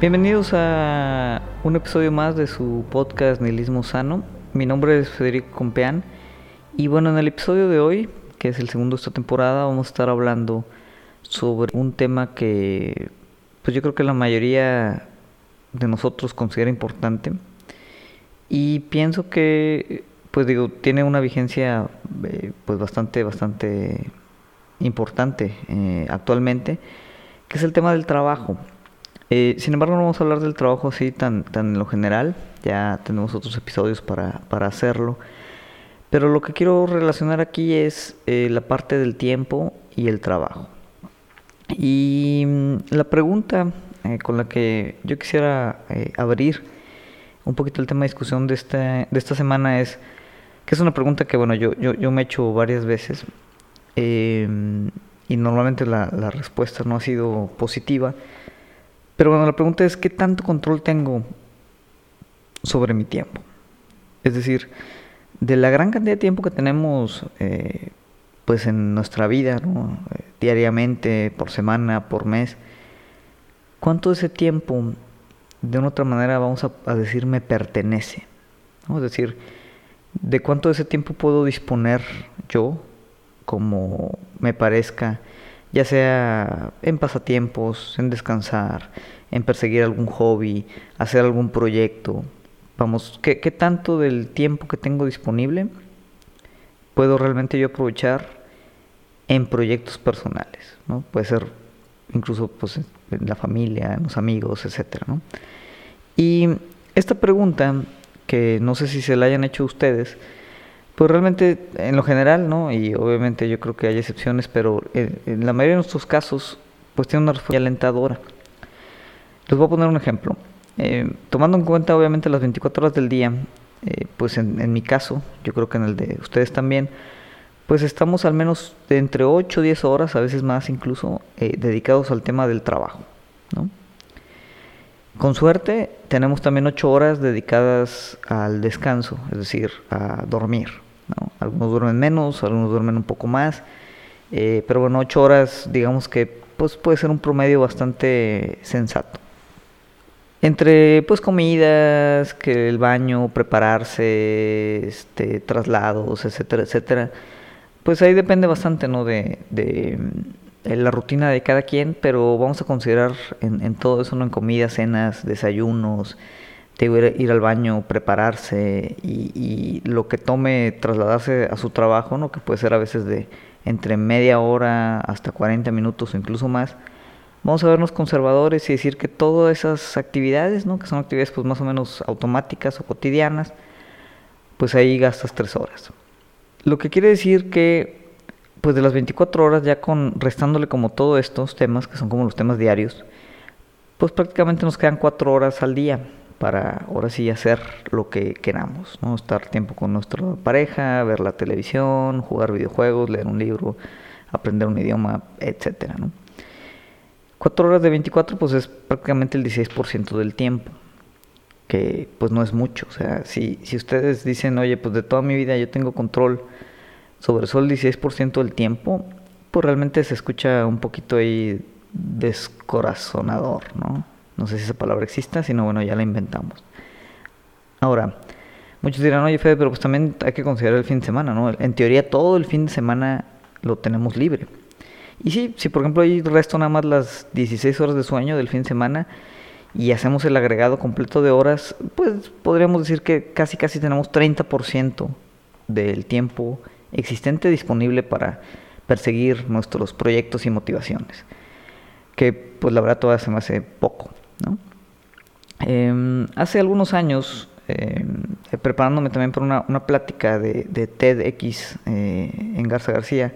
Bienvenidos a un episodio más de su podcast Nihilismo Sano. Mi nombre es Federico Compeán y bueno, en el episodio de hoy, que es el segundo de esta temporada, vamos a estar hablando sobre un tema que pues yo creo que la mayoría de nosotros considera importante y pienso que pues digo, tiene una vigencia eh, pues bastante bastante importante eh, actualmente, que es el tema del trabajo. Eh, sin embargo, no vamos a hablar del trabajo así tan, tan en lo general, ya tenemos otros episodios para, hacerlo. Pero lo que quiero relacionar aquí es eh, la parte del tiempo y el trabajo. Y mm, la pregunta eh, con la que yo quisiera abrir un poquito el tema de discusión de, este, de esta semana es, que es una pregunta que bueno, yo, yo, me he hecho varias veces y normalmente la respuesta no ha sido positiva pero bueno, la pregunta es, ¿qué tanto control tengo sobre mi tiempo? Es decir, de la gran cantidad de tiempo que tenemos eh, pues en nuestra vida, eh, diariamente, por semana, por mes, ¿cuánto de ese tiempo de una otra manera vamos a, decir me pertenece? Es decir, ¿de cuánto de ese tiempo puedo disponer yo como me parezca? Ya sea en pasatiempos, en descansar, en perseguir algún hobby, hacer algún proyecto. Vamos, ¿qué, tanto del tiempo que tengo disponible puedo realmente yo aprovechar en proyectos personales? ¿no? Puede ser incluso pues, en la familia, en los amigos, etc. Y esta pregunta, que no sé si se la hayan hecho ustedes, pues realmente, en lo general, ¿no? Y obviamente yo creo que hay excepciones, pero en, la mayoría de nuestros casos, pues tiene una respuesta alentadora. Les voy a poner un ejemplo. Eh, tomando en cuenta, obviamente, las 24 horas del día, eh, pues en, mi caso, yo creo que en el de ustedes también, pues estamos al menos de entre 8 o 10 horas, a veces más incluso, eh, dedicados al tema del trabajo, ¿no? Con suerte, tenemos también 8 horas dedicadas al descanso, es decir, a dormir. Algunos duermen menos, algunos duermen un poco más, eh, pero bueno, ocho horas digamos que pues puede ser un promedio bastante sensato. Entre pues comidas, que el baño, prepararse, este, traslados, etcétera, etcétera, pues ahí depende bastante ¿no? de, de, la rutina de cada quien, pero vamos a considerar en, en todo eso, ¿no? en comidas, cenas, desayunos, ir al baño, prepararse y, lo que tome trasladarse a su trabajo, ¿no? que puede ser a veces de entre media hora hasta 40 minutos o incluso más, vamos a vernos conservadores y decir que todas esas actividades, ¿no? que son actividades pues más o menos automáticas o cotidianas, pues ahí gastas tres horas. Lo que quiere decir que pues de las 24 horas ya con restándole como todos estos temas que son como los temas diarios, pues prácticamente nos quedan cuatro horas al día para ahora sí hacer lo que queramos, ¿no? Estar tiempo con nuestra pareja, ver la televisión, jugar videojuegos, leer un libro, aprender un idioma, etcétera, ¿no? Cuatro horas de 24 pues es prácticamente el 16% del tiempo, que pues no es mucho, o sea, si, si ustedes dicen, oye, pues de toda mi vida yo tengo control sobre solo el 16% del tiempo, pues realmente se escucha un poquito ahí descorazonador, ¿no? No sé si esa palabra exista, sino bueno, ya la inventamos. Ahora, muchos dirán, oye Fede, pero pues también hay que considerar el fin de semana, ¿no? En teoría todo el fin de semana lo tenemos libre. Y sí, si por ejemplo hay resto nada más las 16 horas de sueño del fin de semana y hacemos el agregado completo de horas, pues podríamos decir que casi casi tenemos 30% del tiempo existente disponible para perseguir nuestros proyectos y motivaciones. Que pues la verdad todavía se me hace poco. Em, hace algunos años, em, eh, preparándome también para una, una plática de, TEDx eh, en Garza García,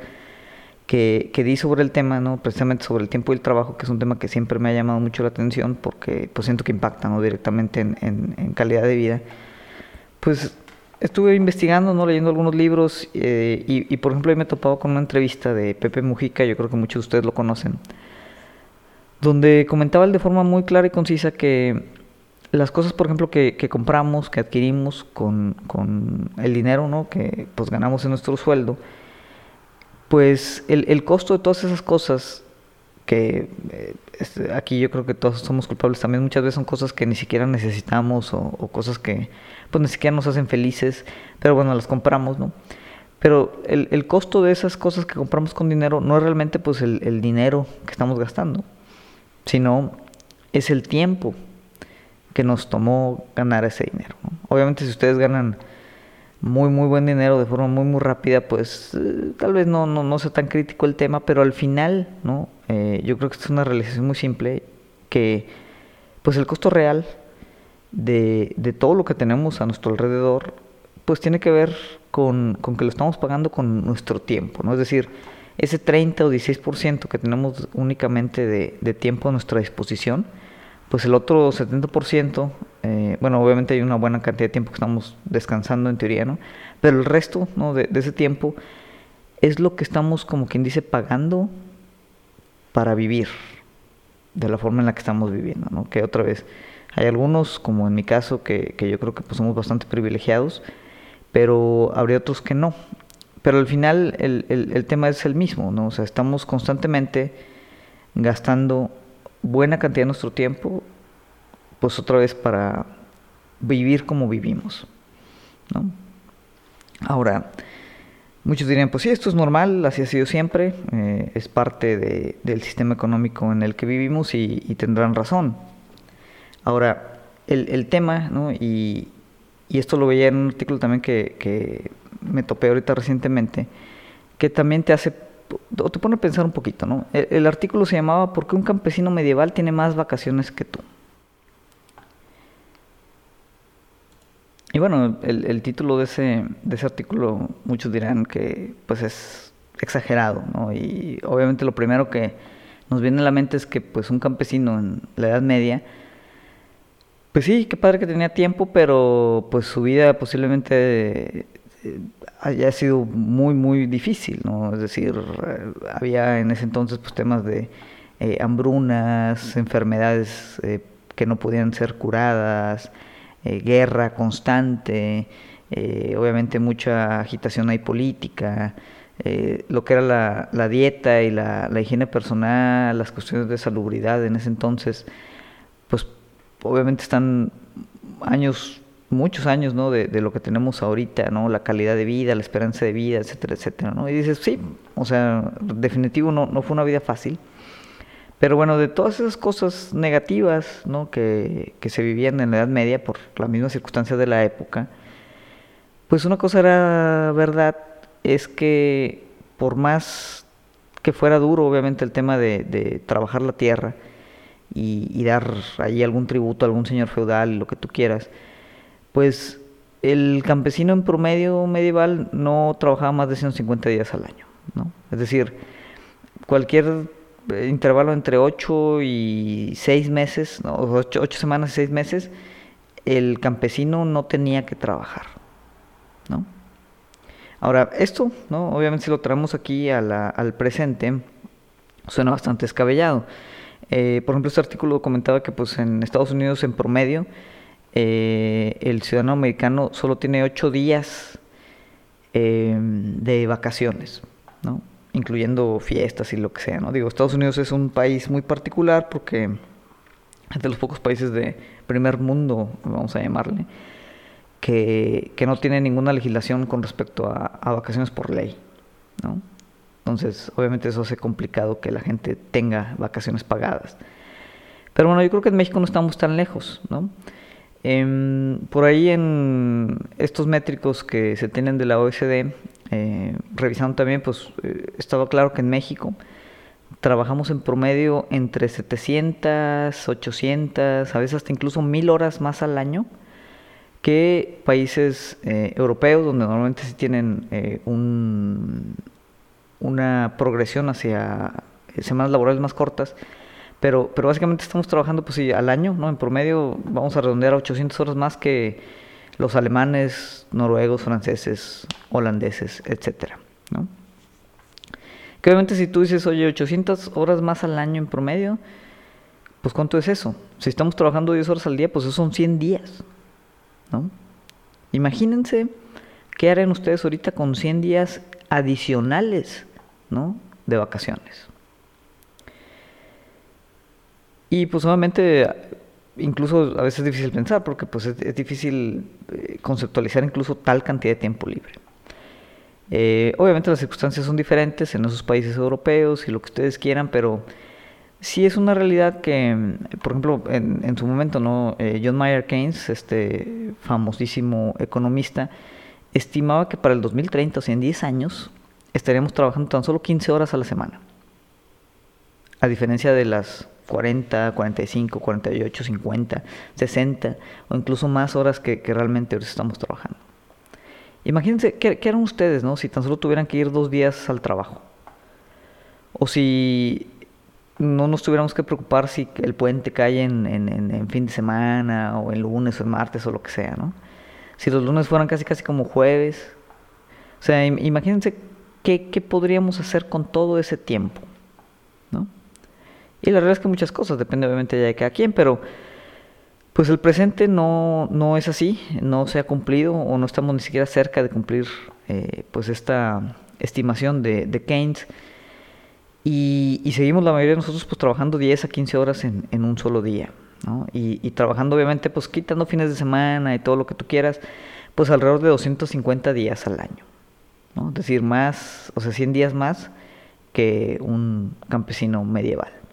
que, que, di sobre el tema, ¿no? precisamente sobre el tiempo y el trabajo, que es un tema que siempre me ha llamado mucho la atención porque pues, siento que impacta ¿no? directamente en, calidad de vida. Pues estuve investigando, ¿no? leyendo algunos libros eh, y, por ejemplo me he topado con una entrevista de Pepe Mujica, yo creo que muchos de ustedes lo conocen, donde comentaba él de forma muy clara y concisa que las cosas, por ejemplo, que, compramos, que adquirimos con, el dinero ¿no? que pues, ganamos en nuestro sueldo, pues el, costo de todas esas cosas que eh, aquí yo creo que todos somos culpables también. Muchas veces son cosas que ni siquiera necesitamos o, cosas que pues ni siquiera nos hacen felices, pero bueno, las compramos, ¿no? Pero el, costo de esas cosas que compramos con dinero no es realmente pues el dinero que estamos gastando, sino es el tiempo que nos tomó ganar ese dinero. Obviamente si ustedes ganan muy muy buen dinero de forma muy muy rápida, pues eh, tal vez no, no, no, sea tan crítico el tema, pero al final, ¿no? Eh, yo creo que es una realización muy simple, que pues el costo real de, de, todo lo que tenemos a nuestro alrededor, pues tiene que ver con, con, que lo estamos pagando con nuestro tiempo, ¿no? Es decir, ese 30 o 16% que tenemos únicamente de, tiempo a nuestra disposición, pues el otro 70%, eh, bueno, obviamente hay una buena cantidad de tiempo que estamos descansando en teoría, ¿no? Pero el resto ¿no? de, ese tiempo es lo que estamos, como quien dice, pagando para vivir de la forma en la que estamos viviendo, ¿no? Que otra vez, hay algunos, como en mi caso, que, que yo creo que pues, somos bastante privilegiados, pero habría otros que no. Pero al final el, el, tema es el mismo, ¿no? O sea, estamos constantemente gastando buena cantidad de nuestro tiempo, pues otra vez para vivir como vivimos. ¿no? Ahora, muchos dirían, pues sí, esto es normal, así ha sido siempre, eh, es parte de, del sistema económico en el que vivimos y, tendrán razón. Ahora, el, el tema, ¿no? y, y, esto lo veía en un artículo también que me topé ahorita recientemente, que también te hace o te pone a pensar un poquito, ¿no? El, artículo se llamaba ¿Por qué un campesino medieval tiene más vacaciones que tú? Y bueno, el, título de ese, de ese artículo, muchos dirán que pues es exagerado, ¿no? Y obviamente lo primero que nos viene a la mente es que pues un campesino en la Edad Media, pues sí, qué padre que tenía tiempo, pero pues su vida posiblemente haya sido muy, muy difícil, ¿no? Es decir, eh, había en ese entonces pues temas de eh, hambrunas, enfermedades eh, que no podían ser curadas, guerra constante, obviamente mucha agitación ahí política, lo que era la, la dieta y la, la, higiene personal, las cuestiones de salubridad en ese entonces, pues obviamente están años muchos años, ¿no? De, de, lo que tenemos ahorita, ¿no? La calidad de vida, la esperanza de vida, etcétera, etcétera, ¿no? Y dices, sí, o sea, definitivo no, no fue una vida fácil. Pero bueno, de todas esas cosas negativas, ¿no? Que, que se vivían en la Edad Media por las mismas circunstancias de la época, pues una cosa era verdad, es que por más que fuera duro, obviamente, el tema de, de trabajar la tierra y, y dar ahí algún tributo a algún señor feudal, lo que tú quieras, pues el campesino en promedio medieval no trabajaba más de 150 días al año, ¿no? Es decir, cualquier eh, intervalo entre 8 y 6 meses, ¿no? 8, semanas y 6 meses, el campesino no tenía que trabajar, ¿no? Ahora, esto, ¿no? Obviamente si lo traemos aquí al presente, suena bastante escabellado. Eh, por ejemplo, este artículo comentaba que pues en Estados Unidos en promedio eh, el ciudadano americano solo tiene ocho días eh, de vacaciones, ¿no? incluyendo fiestas y lo que sea. ¿no? Digo, Estados Unidos es un país muy particular porque es de los pocos países de primer mundo, vamos a llamarle, que, que no tiene ninguna legislación con respecto a, a vacaciones por ley. ¿no? Entonces, obviamente eso hace complicado que la gente tenga vacaciones pagadas. Pero bueno, yo creo que en México no estamos tan lejos, ¿no? Em, por ahí en estos métricos que se tienen de la OSD, eh, revisando también, pues eh, estaba claro que en México trabajamos en promedio entre 700, 800, a veces hasta incluso 1000 horas más al año que países eh, europeos, donde normalmente sí tienen un, una progresión hacia semanas laborales más cortas pero, pero básicamente estamos trabajando pues sí, al año, ¿no? En promedio vamos a redondear a 800 horas más que los alemanes, noruegos, franceses, holandeses, etcétera, ¿no? Que obviamente si tú dices, oye, 800 horas más al año en promedio, pues ¿cuánto es eso? Si estamos trabajando 10 horas al día, pues eso son 100 días, ¿no? Imagínense qué harán ustedes ahorita con 100 días adicionales, ¿no? De vacaciones. Y pues obviamente incluso a veces es difícil pensar porque pues es, difícil eh, conceptualizar incluso tal cantidad de tiempo libre. Eh, obviamente las circunstancias son diferentes en esos países europeos y lo que ustedes quieran, pero sí es una realidad que, por ejemplo, en, su momento, ¿no? Eh, John Mayer Keynes, este famosísimo economista, estimaba que para el 2030, o sea, en 10 años, estaríamos trabajando tan solo 15 horas a la semana. A diferencia de las 40, 45, 48, 50, 60 o incluso más horas que, realmente ahora estamos trabajando. Imagínense, ¿qué, ¿qué, ustedes, no? Si tan solo tuvieran que ir dos días al trabajo. O si no nos tuviéramos que preocupar si el puente cae en, en, fin de semana o el lunes o el martes o lo que sea, ¿no? Si los lunes fueran casi casi como jueves. O sea, imagínense qué, qué podríamos hacer con todo ese tiempo, ¿no? Y la realidad es que muchas cosas, depende obviamente de cada quien, pero pues el presente no, no es así, no se ha cumplido o no estamos ni siquiera cerca de cumplir eh, pues esta estimación de, Keynes y, seguimos la mayoría de nosotros pues trabajando 10 a 15 horas en, en un solo día, ¿no? Y, y, trabajando obviamente pues quitando fines de semana y todo lo que tú quieras, pues alrededor de 250 días al año, ¿no? Es decir, más, o sea, 100 días más que un campesino medieval.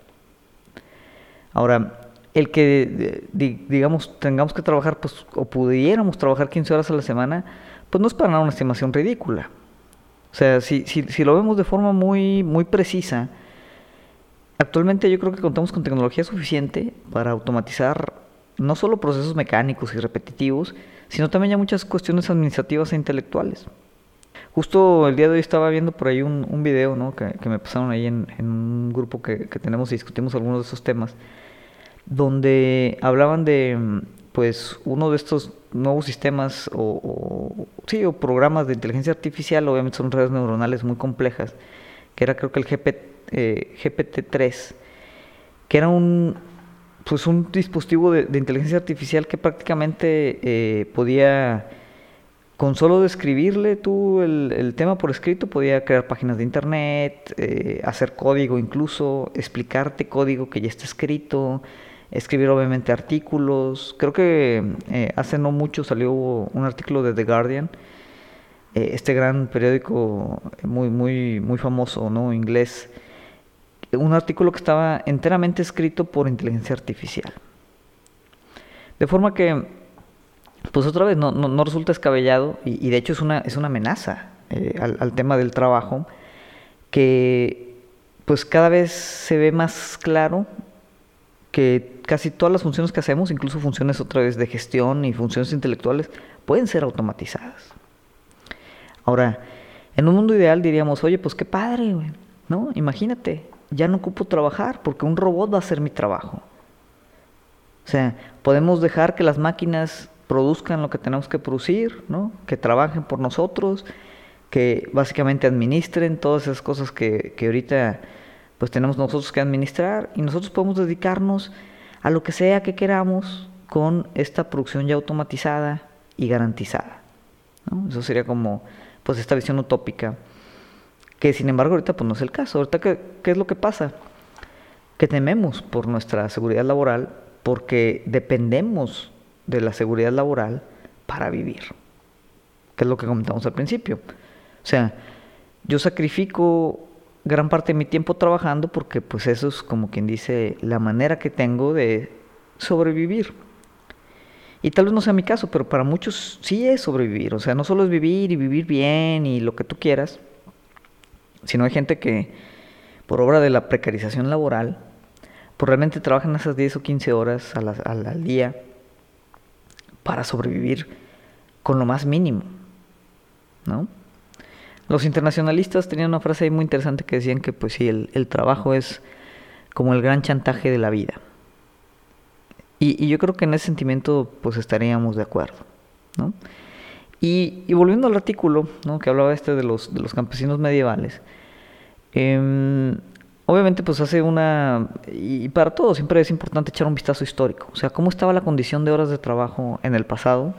Ahora, el que, digamos, tengamos que trabajar, pues, o pudiéramos trabajar 15 horas a la semana, pues no es para nada una estimación ridícula. O sea, si, si, si lo vemos de forma muy, muy precisa, actualmente yo creo que contamos con tecnología suficiente para automatizar no solo procesos mecánicos y repetitivos, sino también ya muchas cuestiones administrativas e intelectuales. Justo el día de hoy estaba viendo por ahí un, un video que, me pasaron ahí en, un grupo que, que, tenemos y discutimos algunos de esos temas, donde hablaban de pues uno de estos nuevos sistemas o, sí, o programas de inteligencia artificial, obviamente son redes neuronales muy complejas, que era creo que el GPT-3, eh, que era un, pues un dispositivo de, inteligencia artificial que prácticamente eh, podía con solo describirle tú el, tema por escrito, podía crear páginas de internet, eh, hacer código incluso, explicarte código que ya está escrito, escribir obviamente artículos. Creo que eh, hace no mucho salió un artículo de The Guardian, eh, este gran periódico muy, muy, muy famoso, ¿no? Inglés. Un artículo que estaba enteramente escrito por inteligencia artificial. De forma que pues otra vez no, no, resulta descabellado y, de hecho es una, es una amenaza eh, al, tema del trabajo que pues cada vez se ve más claro que casi todas las funciones que hacemos, incluso funciones otra vez de gestión y funciones intelectuales, pueden ser automatizadas. Ahora, en un mundo ideal diríamos, oye, pues qué padre, ¿no? Imagínate, ya no ocupo trabajar porque un robot va a hacer mi trabajo. O sea, podemos dejar que las máquinas produzcan lo que tenemos que producir, ¿no? que trabajen por nosotros, que básicamente administren todas esas cosas que, que ahorita pues tenemos nosotros que administrar y nosotros podemos dedicarnos a lo que sea que queramos con esta producción ya automatizada y garantizada. Eso sería como pues esta visión utópica, que sin embargo ahorita pues no es el caso. Ahorita ¿qué, qué es lo que pasa? Que tememos por nuestra seguridad laboral porque dependemos de la seguridad laboral para vivir, que es lo que comentamos al principio. O sea, yo sacrifico gran parte de mi tiempo trabajando porque pues eso es como quien dice la manera que tengo de sobrevivir. Y tal vez no sea mi caso, pero para muchos sí es sobrevivir. O sea, no solo es vivir y vivir bien y lo que tú quieras, sino hay gente que por obra de la precarización laboral, pues realmente trabajan esas 10 o 15 horas al día para sobrevivir con lo más mínimo, ¿no? Los internacionalistas tenían una frase muy interesante que decían que pues sí, el, trabajo es como el gran chantaje de la vida. Y, yo creo que en ese sentimiento pues estaríamos de acuerdo, ¿no? Y, volviendo al artículo, ¿no? Que hablaba este de los, de los campesinos medievales, eh, obviamente pues hace una, y para todos siempre es importante echar un vistazo histórico, o sea, cómo estaba la condición de horas de trabajo en el pasado,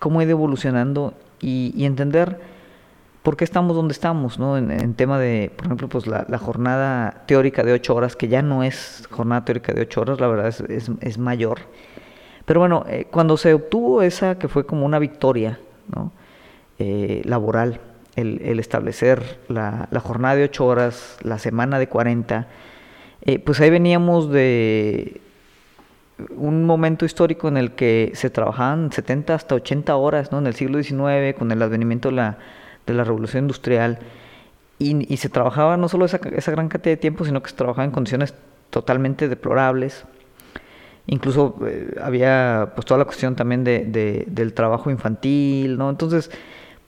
cómo ha ido evolucionando y, entender por qué estamos donde estamos, ¿no? En, tema de, por ejemplo, pues la, jornada teórica de ocho horas, que ya no es jornada teórica de ocho horas, la verdad es, es, mayor. Pero bueno, eh, cuando se obtuvo esa que fue como una victoria, ¿no? Eh, laboral, el, establecer la, jornada de ocho horas, la semana de 40, eh, pues ahí veníamos de un momento histórico en el que se trabajaban 70 hasta 80 horas, ¿no? En el siglo XIX, con el advenimiento de la, revolución industrial, y, y, se trabajaba no solo esa, gran cantidad de tiempo, sino que se trabajaba en condiciones totalmente deplorables. Incluso eh, había pues toda la cuestión también de, de, del trabajo infantil, ¿no? Entonces,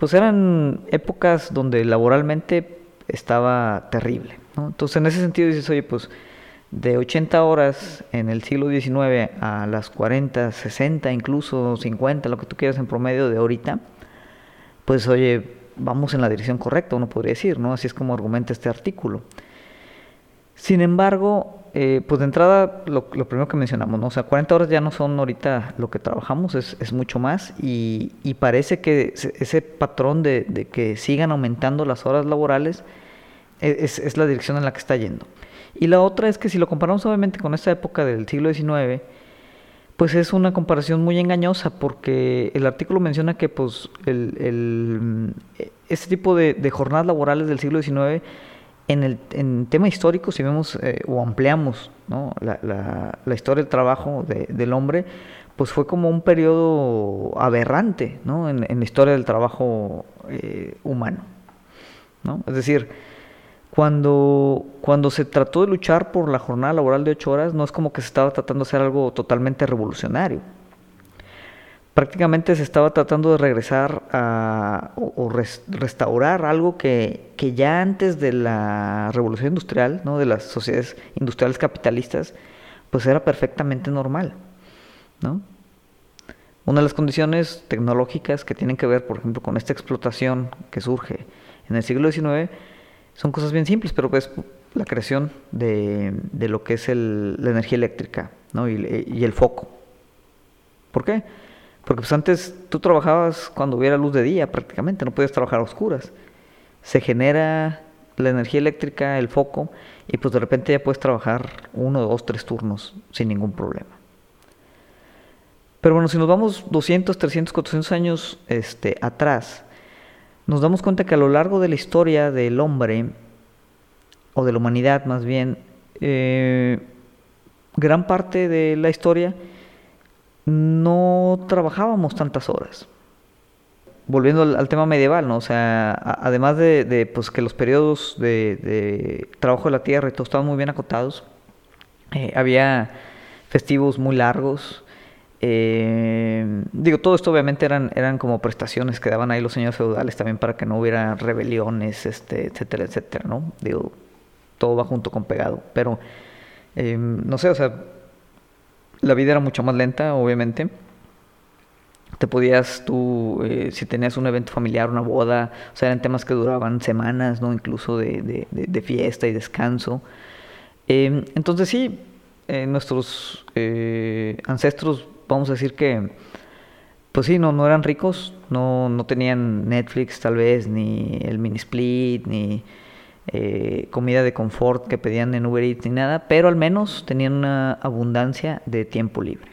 pues eran épocas donde laboralmente estaba terrible. Entonces, en ese sentido dices, oye, pues de 80 horas en el siglo XIX a las 40, 60, incluso 50, lo que tú quieras en promedio de ahorita, pues oye, vamos en la dirección correcta, uno podría decir, ¿no? Así es como argumenta este artículo. Sin embargo, eh, pues de entrada, lo, primero que mencionamos, ¿no? O sea, 40 horas ya no son ahorita lo que trabajamos, es, mucho más y, parece que ese patrón de, que sigan aumentando las horas laborales e, es, la dirección en la que está yendo. Y la otra es que si lo comparamos obviamente con esta época del siglo XIX, pues es una comparación muy engañosa porque el artículo menciona que pues el, este tipo de, jornadas laborales del siglo XIX en el tema histórico, si vemos eh, o ampliamos la, historia del trabajo del hombre, pues fue como un periodo aberrante en, la historia del trabajo eh, humano. ¿no? Es decir, cuando, cuando se trató de luchar por la jornada laboral de ocho horas, no es como que se estaba tratando de hacer algo totalmente revolucionario. Prácticamente se estaba tratando de regresar a, o, restaurar algo que, que, ya antes de la revolución industrial, ¿no? de las sociedades industriales capitalistas, pues era perfectamente normal. ¿no? Una de las condiciones tecnológicas que tienen que ver, por ejemplo, con esta explotación que surge en el siglo XIX, son cosas bien simples, pero pues la creación de, de lo que es el, la energía eléctrica ¿no? y, y, el foco. ¿Por qué? Porque pues antes tú trabajabas cuando hubiera luz de día prácticamente, no podías trabajar a oscuras. Se genera la energía eléctrica, el foco, y pues de repente ya puedes trabajar uno, dos, tres turnos sin ningún problema. Pero bueno, si nos vamos 200, 300, 400 años este, atrás, nos damos cuenta que a lo largo de la historia del hombre, o de la humanidad más bien, eh, gran parte de la historia no trabajábamos tantas horas. Volviendo al, tema medieval, ¿no? O sea, además de, pues, que los periodos de, trabajo de la tierra y todo estaban muy bien acotados, eh, había festivos muy largos, eh, digo, todo esto obviamente eran, eran como prestaciones que daban ahí los señores feudales también para que no hubiera rebeliones, este, etcétera, etcétera, ¿no? Digo, todo va junto con pegado. Pero, eh, no sé, o sea, la vida era mucho más lenta, obviamente. Te podías tú, eh, si tenías un evento familiar, una boda, o sea, eran temas que duraban semanas, ¿no? Incluso de, de, fiesta y descanso. Eh, entonces sí, nuestros ancestros vamos a decir que, pues sí, no, no eran ricos, no, no tenían Netflix tal vez, ni el mini split, ni eh, comida de confort que pedían en Uber Eats, ni nada, pero al menos tenían una abundancia de tiempo libre.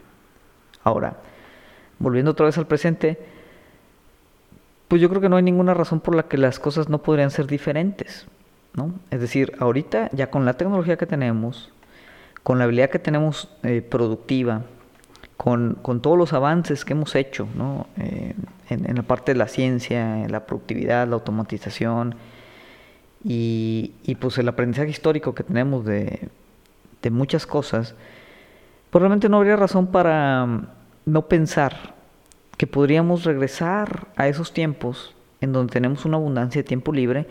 Ahora, volviendo otra vez al presente, pues yo creo que no hay ninguna razón por la que las cosas no podrían ser diferentes. ¿no? Es decir, ahorita ya con la tecnología que tenemos, con la habilidad que tenemos eh, productiva, con, todos los avances que hemos hecho ¿no? Eh, en, la parte de la ciencia, en la productividad, la automatización y, pues el aprendizaje histórico que tenemos de, de muchas cosas, pues realmente no habría razón para mm, no pensar que podríamos regresar a esos tiempos en donde tenemos una abundancia de tiempo libre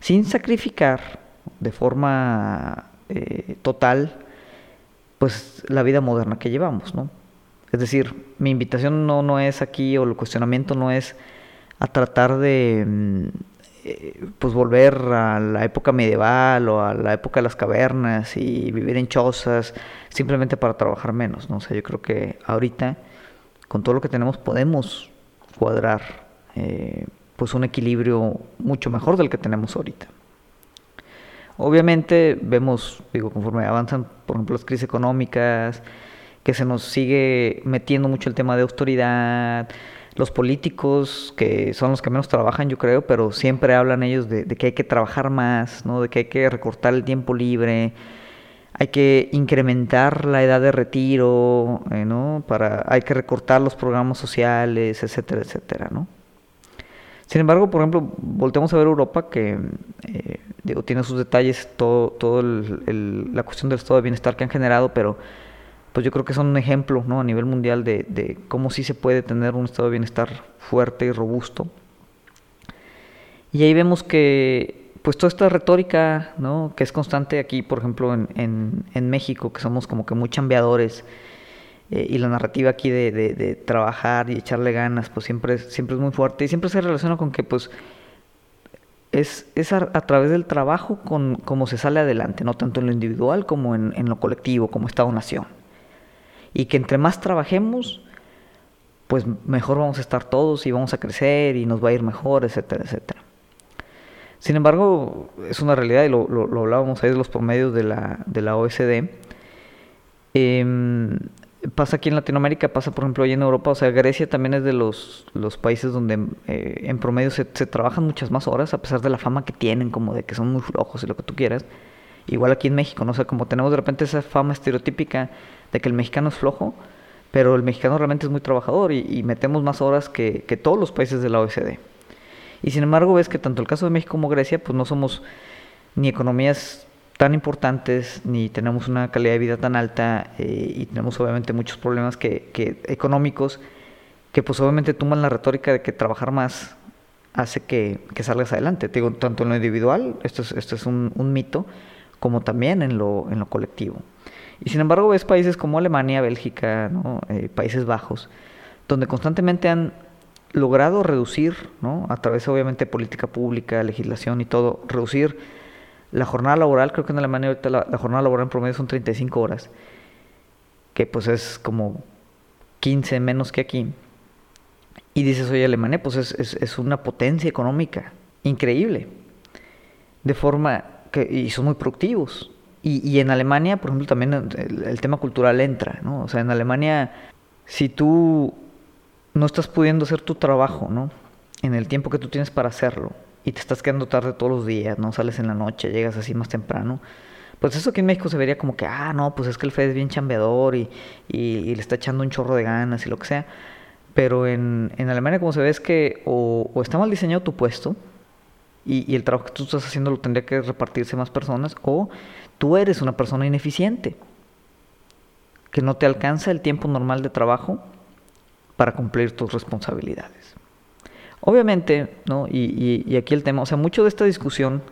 sin sacrificar de forma eh, total pues la vida moderna que llevamos, ¿no? Es decir, mi invitación no, no es aquí, o el cuestionamiento no es a tratar de mm, pues volver a la época medieval o a la época de las cavernas y vivir en chozas simplemente para trabajar menos, ¿no? O sea, yo creo que ahorita, con todo lo que tenemos, podemos cuadrar eh, pues un equilibrio mucho mejor del que tenemos ahorita. Obviamente vemos, digo, conforme avanzan, por ejemplo, las crisis económicas, que se nos sigue metiendo mucho el tema de autoridad, los políticos, que son los que menos trabajan, yo creo, pero siempre hablan ellos de, que hay que trabajar más, ¿no? de que hay que recortar el tiempo libre, hay que incrementar la edad de retiro, eh, ¿no? Para, hay que recortar los programas sociales, etcétera, etcétera, ¿no? Sin embargo, por ejemplo, volteamos a ver Europa, que eh, tiene sus detalles, todo, todo la cuestión del estado de bienestar que han generado, pero pues yo creo que son un ejemplo ¿no? a nivel mundial de, cómo sí se puede tener un estado de bienestar fuerte y robusto. Y ahí vemos que pues toda esta retórica ¿no? que es constante aquí, por ejemplo, en, México, que somos como que muy chambeadores, eh, y la narrativa aquí de, trabajar y echarle ganas, pues siempre, siempre es muy fuerte y siempre se relaciona con que pues es, a, través del trabajo con cómo se sale adelante, no tanto en lo individual como en lo colectivo, como Estado-Nación y que entre más trabajemos, pues mejor vamos a estar todos y vamos a crecer y nos va a ir mejor, etcétera, etcétera. Sin embargo, es una realidad y lo, lo, hablábamos ahí de los promedios de la, de la OSD. Em, pasa aquí en Latinoamérica, pasa por ejemplo ahí en Europa, o sea, Grecia también es de los, los países donde eh, en promedio se, se, trabajan muchas más horas, a pesar de la fama que tienen, como de que son muy flojos y lo que tú quieras. Igual aquí en México, ¿no? O sea, como tenemos de repente esa fama estereotípica de que el mexicano es flojo, pero el mexicano realmente es muy trabajador y, metemos más horas que, todos los países de la OECD. Y sin embargo ves que tanto el caso de México como Grecia, pues no somos ni economías tan importantes, ni tenemos una calidad de vida tan alta eh, y tenemos obviamente muchos problemas que, económicos que pues obviamente toman la retórica de que trabajar más hace que, salgas adelante. digo, tanto en lo individual, esto es, esto es un, un mito, como también en lo, en lo colectivo. Y sin embargo ves países como Alemania, Bélgica, eh, Países Bajos, donde constantemente han logrado reducir, a través obviamente de política pública, legislación y todo, reducir la jornada laboral, creo que en Alemania ahorita la, jornada laboral en promedio son 35 horas, que pues es como 15 menos que aquí. Y dices, oye, Alemania pues es, es, es una potencia económica increíble, de forma que, y son muy productivos. Y, en Alemania, por ejemplo, también el, tema cultural entra, ¿no? O sea, en Alemania, si tú no estás pudiendo hacer tu trabajo, ¿no? En el tiempo que tú tienes para hacerlo, y te estás quedando tarde todos los días, ¿no? Sales en la noche, llegas así más temprano, pues eso aquí en México se vería como que, ah, no, pues es que el Fed es bien chambeador y, y, le está echando un chorro de ganas y lo que sea. Pero en, en Alemania como se ve es que o, o está mal diseñado tu puesto, y, el trabajo que tú estás haciendo lo tendría que repartirse más personas, o tú eres una persona ineficiente, que no te alcanza el tiempo normal de trabajo para cumplir tus responsabilidades. Obviamente, ¿no? Y, aquí el tema, o sea, mucho de esta discusión,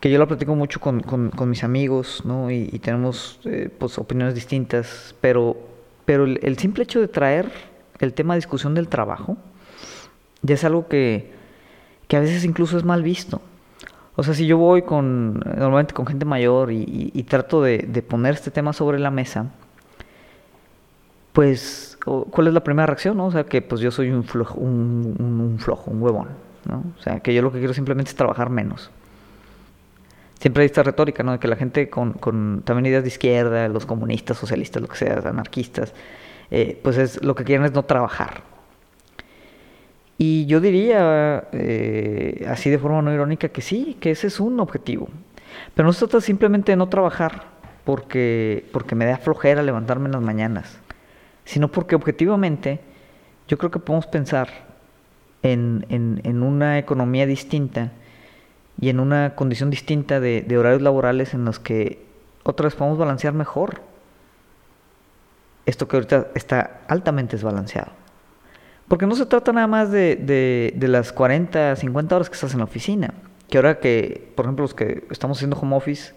que yo la platico mucho con, mis amigos, ¿no? Y, tenemos eh, pues, opiniones distintas, pero, pero el, el, simple hecho de traer el tema de discusión del trabajo, ya es algo que, que a veces incluso es mal visto. O sea, si yo voy con, normalmente con gente mayor y, trato de, poner este tema sobre la mesa, pues, ¿cuál es la primera reacción? O sea, que pues yo soy un flojo, un, huevón. O sea, que yo lo que quiero simplemente es trabajar menos. Siempre hay esta retórica, ¿no? De que la gente con, con también ideas de izquierda, los comunistas, socialistas, lo que sea, anarquistas, eh, pues es lo que quieren es no trabajar, y yo diría, eh, así de forma no irónica, que sí, que ese es un objetivo. Pero no se trata simplemente de no trabajar porque, porque me da flojera levantarme en las mañanas, sino porque objetivamente yo creo que podemos pensar en, en, una economía distinta y en una condición distinta de, de horarios laborales en los que otra vez podemos balancear mejor esto que ahorita está altamente desbalanceado. Porque no se trata nada más de, de, las 40, 50 horas que estás en la oficina. Que ahora que, por ejemplo, los que estamos haciendo home office,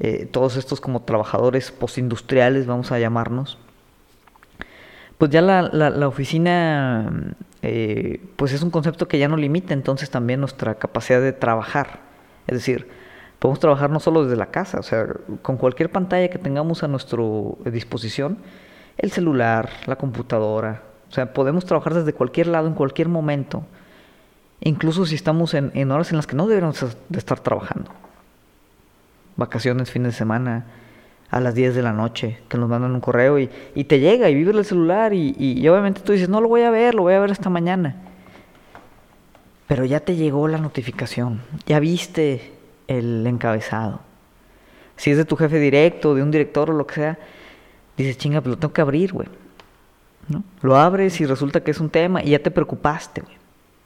eh, todos estos como trabajadores postindustriales, vamos a llamarnos, pues ya la, la, oficina, eh, pues es un concepto que ya no limita entonces también nuestra capacidad de trabajar. Es decir, podemos trabajar no solo desde la casa, o sea, con cualquier pantalla que tengamos a nuestra disposición, el celular, la computadora, sea, podemos trabajar desde cualquier lado, en cualquier momento. incluso si estamos en, horas en las que no deberíamos de estar trabajando. Vacaciones, fines de semana, a las 10 de la noche, que nos mandan un correo y, te llega y vive el celular y, y, obviamente tú dices, no lo voy a ver, lo voy a ver esta mañana. Pero ya te llegó la notificación, ya viste el encabezado. Si es de tu jefe directo, de un director o lo que sea, dices, chinga, pues lo tengo que abrir, güey. Lo abres y resulta que es un tema y ya te preocupaste.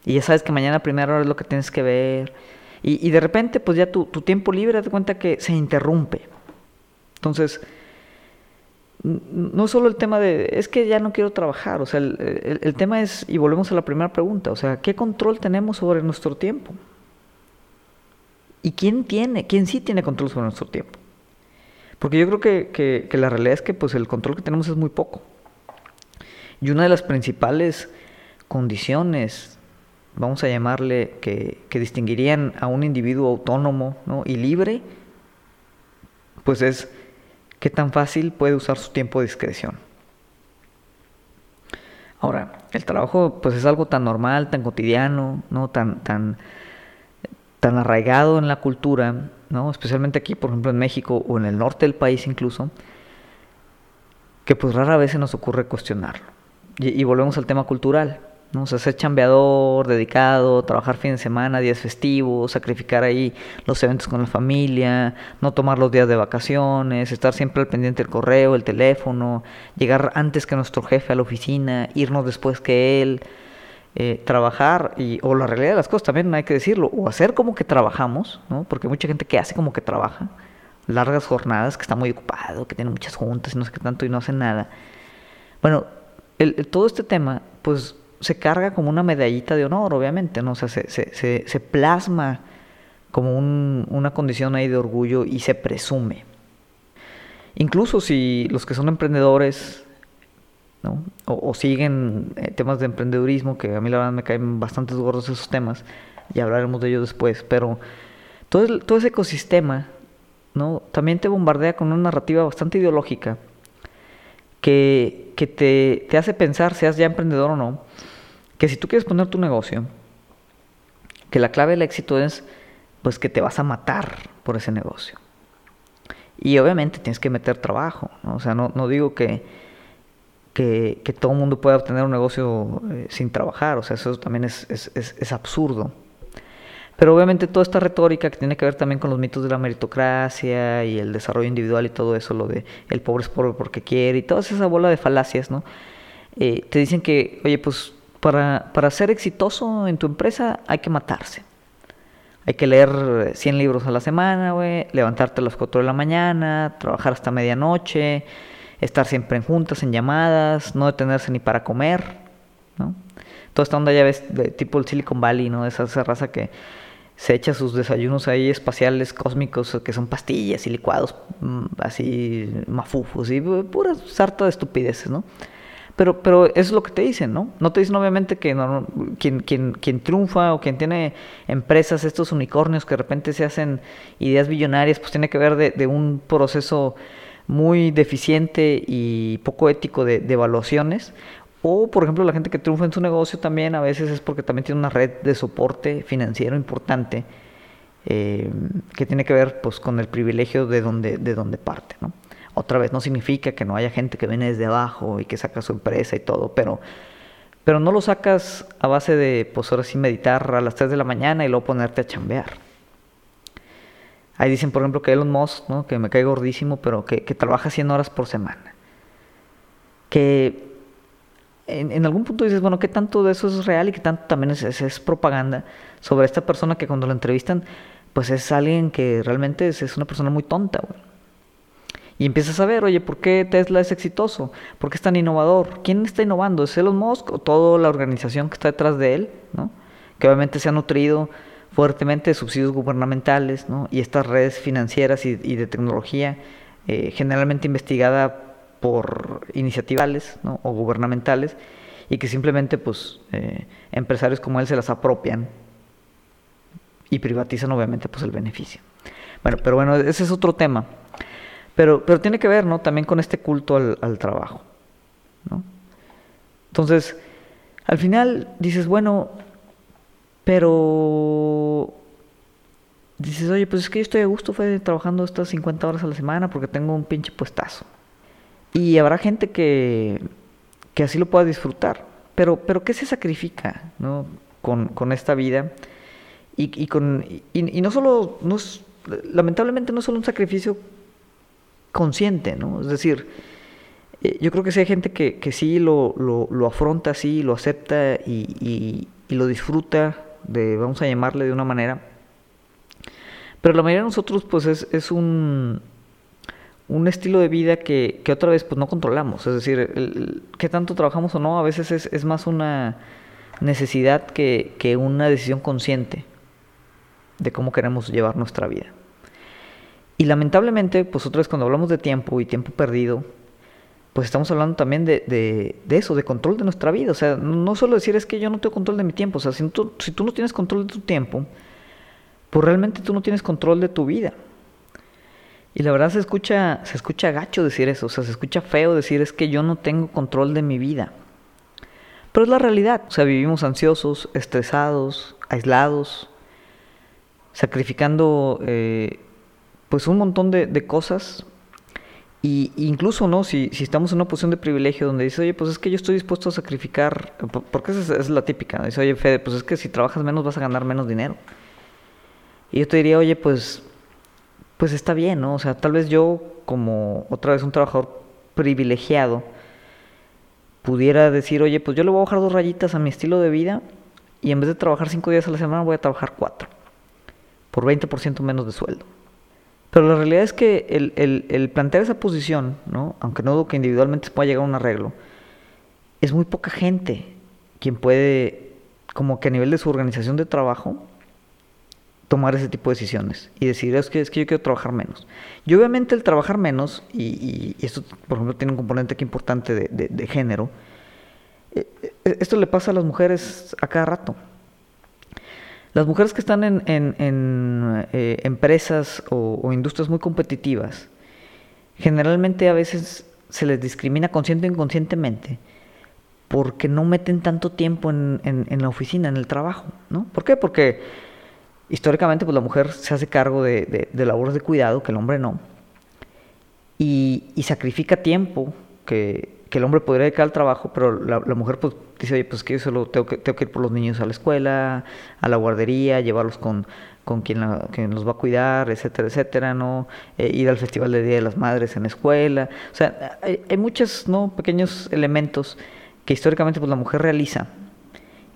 Y ya sabes que mañana a primera hora es lo que tienes que ver. Y, de repente, pues ya tu, tiempo libre, te cuenta que se interrumpe. Entonces, no solo el tema de, es que ya no quiero trabajar, o sea, el, tema es, y volvemos a la primera pregunta, o sea, ¿qué control tenemos sobre nuestro tiempo? ¿Y quién tiene, quién sí tiene control sobre nuestro tiempo? Porque yo creo que, la realidad es que pues, el control que tenemos es muy poco. Y una de las principales condiciones, vamos a llamarle, que, distinguirían a un individuo autónomo y libre, pues es qué tan fácil puede usar su tiempo de discreción. Ahora, el trabajo pues es algo tan normal, tan cotidiano, ¿no? tan, tan, tan arraigado en la cultura, ¿no? especialmente aquí, por ejemplo, en México o en el norte del país incluso, que pues rara vez se nos ocurre cuestionarlo. Y volvemos al tema cultural. ¿no? O sea, ser chambeador, dedicado, trabajar fin de semana, días festivos, sacrificar ahí los eventos con la familia, no tomar los días de vacaciones, estar siempre al pendiente del correo, el teléfono, llegar antes que nuestro jefe a la oficina, irnos después que él, eh, trabajar, y, o la realidad de las cosas también hay que decirlo, o hacer como que trabajamos, ¿no? Porque hay mucha gente que hace como que trabaja, largas jornadas, que está muy ocupado, que tiene muchas juntas y no sé qué tanto y no hace nada. Bueno, todo este tema, pues se carga como una medallita de honor, obviamente, ¿no? O sea, se, se, se, plasma como una condición ahí de orgullo y se presume. Incluso si los que son emprendedores ¿no? o, siguen eh, temas de emprendedurismo, que a mí la verdad me caen bastantes gordos esos temas, y hablaremos de ellos después, pero todo, todo ese ecosistema ¿no? también te bombardea con una narrativa bastante ideológica que, que te, te hace pensar, seas ya emprendedor o no, que si tú quieres poner tu negocio, que la clave del éxito es pues que te vas a matar por ese negocio. Y obviamente tienes que meter trabajo, ¿no? o sea, no, no digo que, que, que, todo el mundo pueda obtener un negocio eh, sin trabajar, o sea, eso también es, es, es, absurdo. Pero obviamente toda esta retórica que tiene que ver también con los mitos de la meritocracia y el desarrollo individual y todo eso, lo de el pobre es pobre porque quiere y toda esa bola de falacias, ¿no? Eh, te dicen que, oye, pues para, para ser exitoso en tu empresa hay que matarse. Hay que leer 100 libros a la semana, güey, levantarte a las 4 de la mañana, trabajar hasta medianoche, estar siempre en juntas, en llamadas, no detenerse ni para comer, ¿no? Toda esta onda ya ves, de, tipo el Silicon Valley, ¿no? Esa, esa raza que se echa sus desayunos ahí espaciales, cósmicos, que son pastillas y licuados mm, así mafufos y pura sarta de estupideces, ¿no? Pero, pero eso es lo que te dicen, ¿no? No te dicen obviamente que quien, quien, quien triunfa o quien tiene empresas, estos unicornios que de repente se hacen ideas billonarias, pues tiene que ver de, un proceso muy deficiente y poco ético de, evaluaciones. O, por ejemplo, la gente que triunfa en su negocio también a veces es porque también tiene una red de soporte financiero importante eh, que tiene que ver pues, con el privilegio de donde, de donde parte. Otra vez, no significa que no haya gente que viene desde abajo y que saca su empresa y todo, pero, pero no lo sacas a base de, pues ahora sí, meditar a las 3 de la mañana y luego ponerte a chambear. Ahí dicen, por ejemplo, que Elon Musk, ¿no? que me cae gordísimo, pero que, trabaja 100 horas por semana. Que en, algún punto dices, bueno, ¿qué tanto de eso es real y qué tanto también es, es, propaganda sobre esta persona que cuando lo entrevistan, pues es alguien que realmente es, es una persona muy tonta, güey. Y empiezas a ver, oye, ¿por qué Tesla es exitoso? ¿Por qué es tan innovador? ¿Quién está innovando? ¿Es Elon Musk o toda la organización que está detrás de él? ¿no? Que obviamente se ha nutrido fuertemente de subsidios gubernamentales ¿no? y estas redes financieras y, de tecnología, eh, generalmente investigada por iniciativas ¿no? o gubernamentales y que simplemente pues eh, empresarios como él se las apropian y privatizan obviamente pues el beneficio. Bueno, pero bueno, ese es otro tema. Pero, pero tiene que ver, ¿no? También con este culto al, trabajo, ¿no? Entonces, al final dices, bueno, Pero dices, oye, pues es que yo estoy a gusto fue trabajando estas 50 horas a la semana porque tengo un pinche puestazo. Y habrá gente que, que así lo pueda disfrutar. Pero, pero ¿qué se sacrifica ¿no? con, con esta vida? Y, y con, y, no solo, no es, lamentablemente no es solo un sacrificio consciente, ¿no? Es decir, eh, yo creo que hay gente que, que sí lo, lo, lo, afronta así, lo acepta y, y, lo disfruta, de, vamos a llamarle de una manera. Pero la mayoría de nosotros, pues, es, es un, un estilo de vida que, que, otra vez, pues, no controlamos. Es decir, el, qué tanto trabajamos o no, a veces es, es más una necesidad que, que una decisión consciente de cómo queremos llevar nuestra vida. Y lamentablemente, pues otra vez cuando hablamos de tiempo y tiempo perdido, pues estamos hablando también de, de, eso, de control de nuestra vida. O sea, no solo decir es que yo no tengo control de mi tiempo. O sea, si tú, si tú no tienes control de tu tiempo, pues realmente tú no tienes control de tu vida. Y la verdad se escucha, se escucha gacho decir eso, o sea, se escucha feo decir es que yo no tengo control de mi vida. Pero es la realidad, o sea, vivimos ansiosos, estresados, aislados, sacrificando eh, pues un montón de, cosas. Y incluso, ¿no? Si, si, estamos en una posición de privilegio donde dice, oye, pues es que yo estoy dispuesto a sacrificar, porque esa es, la típica, dice, oye, Fede, pues es que si trabajas menos vas a ganar menos dinero. Y yo te diría, oye, pues, pues está bien, ¿no? O sea, tal vez yo, como otra vez un trabajador privilegiado, pudiera decir, oye, pues yo le voy a bajar dos rayitas a mi estilo de vida y en vez de trabajar cinco días a la semana voy a trabajar cuatro por 20% menos de sueldo. Pero la realidad es que el, plantear esa posición, ¿no? aunque no dudo que individualmente se pueda llegar a un arreglo, es muy poca gente quien puede, como que a nivel de su organización de trabajo, tomar ese tipo de decisiones y decir, es que, es que yo quiero trabajar menos. Y obviamente el trabajar menos, y, esto por ejemplo tiene un componente aquí importante de, género, eh, eh, esto le pasa a las mujeres a cada rato. Las mujeres que están en, eh, empresas o, industrias muy competitivas, generalmente a veces se les discrimina consciente o inconscientemente porque no meten tanto tiempo en, la oficina, en el trabajo, ¿no? ¿Por qué? Porque históricamente pues, la mujer se hace cargo de, labores de cuidado que el hombre no, y, y sacrifica tiempo que, que el hombre podría dedicar al trabajo, pero la, mujer pues dice, oye, pues que yo solo tengo que, tengo que ir por los niños a la escuela, a la guardería, llevarlos con, con quien, los va a cuidar, etcétera, etcétera, ¿no? Eh, ir al Festival de Día de las Madres en la escuela. O sea, hay, hay muchos, ¿no? Pequeños elementos que históricamente pues la mujer realiza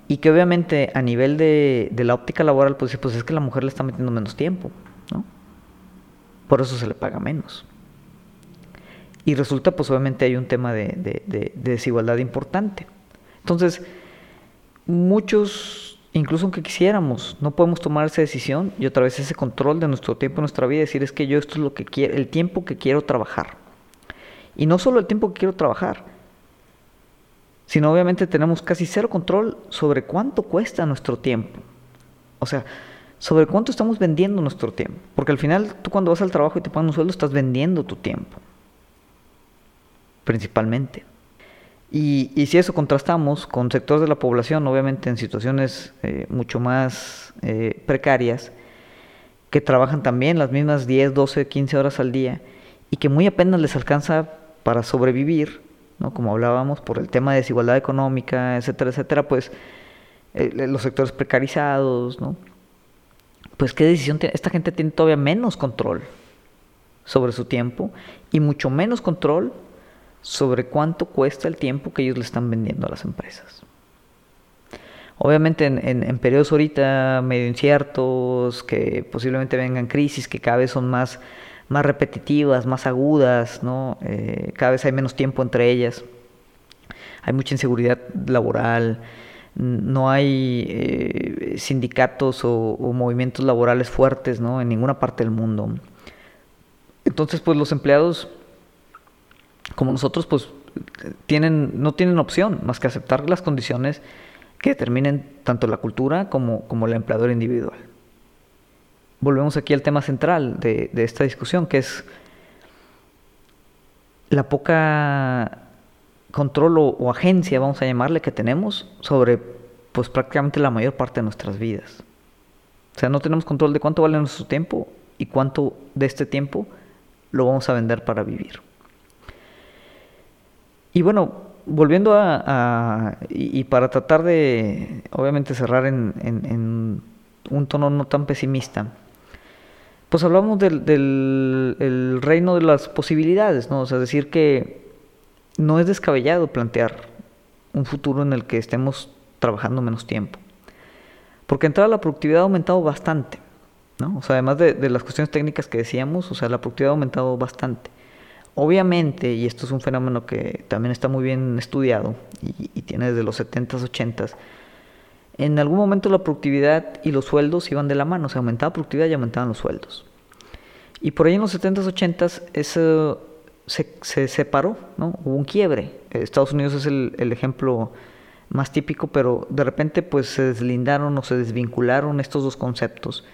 y que obviamente a nivel de, de la óptica laboral pues, pues es que la mujer le está metiendo menos tiempo, ¿no? Por eso se le paga menos. Y resulta, pues obviamente hay un tema de, desigualdad importante. Entonces, muchos, incluso aunque quisiéramos, no podemos tomar esa decisión y otra vez ese control de nuestro tiempo, nuestra vida, decir es que yo esto es lo que quiero, el tiempo que quiero trabajar. Y no solo el tiempo que quiero trabajar, sino obviamente tenemos casi cero control sobre cuánto cuesta nuestro tiempo. O sea, sobre cuánto estamos vendiendo nuestro tiempo. Porque al final tú cuando vas al trabajo y te pagan un sueldo estás vendiendo tu tiempo principalmente. Y, si eso contrastamos con sectores de la población, obviamente en situaciones eh, mucho más eh, precarias, que trabajan también las mismas 10, 12, 15 horas al día y que muy apenas les alcanza para sobrevivir, ¿no? como hablábamos, por el tema de desigualdad económica, etcétera, etcétera, pues eh, los sectores precarizados, ¿no? pues qué decisión tiene, esta gente tiene todavía menos control sobre su tiempo y mucho menos control sobre cuánto cuesta el tiempo que ellos le están vendiendo a las empresas. Obviamente en, periodos ahorita medio inciertos, que posiblemente vengan crisis que cada vez son más, más repetitivas, más agudas, ¿no? Eh, cada vez hay menos tiempo entre ellas, hay mucha inseguridad laboral, no hay eh, sindicatos o, o, movimientos laborales fuertes ¿no? en ninguna parte del mundo. Entonces, pues los empleados como nosotros, pues tienen, no tienen opción más que aceptar las condiciones que determinen tanto la cultura como, como el empleador individual. Volvemos aquí al tema central de, esta discusión, que es la poca control o, agencia, vamos a llamarle, que tenemos sobre pues prácticamente la mayor parte de nuestras vidas. O sea, no tenemos control de cuánto vale nuestro tiempo y cuánto de este tiempo lo vamos a vender para vivir. Y bueno, volviendo a, y, para tratar de, obviamente, cerrar en, en, un tono no tan pesimista, pues hablamos del, reino de las posibilidades, ¿no? O sea, decir que no es descabellado plantear un futuro en el que estemos trabajando menos tiempo. Porque entrada la productividad ha aumentado bastante. ¿no? O sea, además de, las cuestiones técnicas que decíamos, o sea, la productividad ha aumentado bastante. Obviamente, y esto es un fenómeno que también está muy bien estudiado y, tiene desde los 70s, 80s, en algún momento la productividad y los sueldos iban de la mano, o sea, aumentaba la productividad y aumentaban los sueldos. Y por ahí en los 70s, 80s, eso se, separó, ¿no? Hubo un quiebre. Estados Unidos es el, ejemplo más típico, pero de repente pues se deslindaron o se desvincularon estos dos conceptos.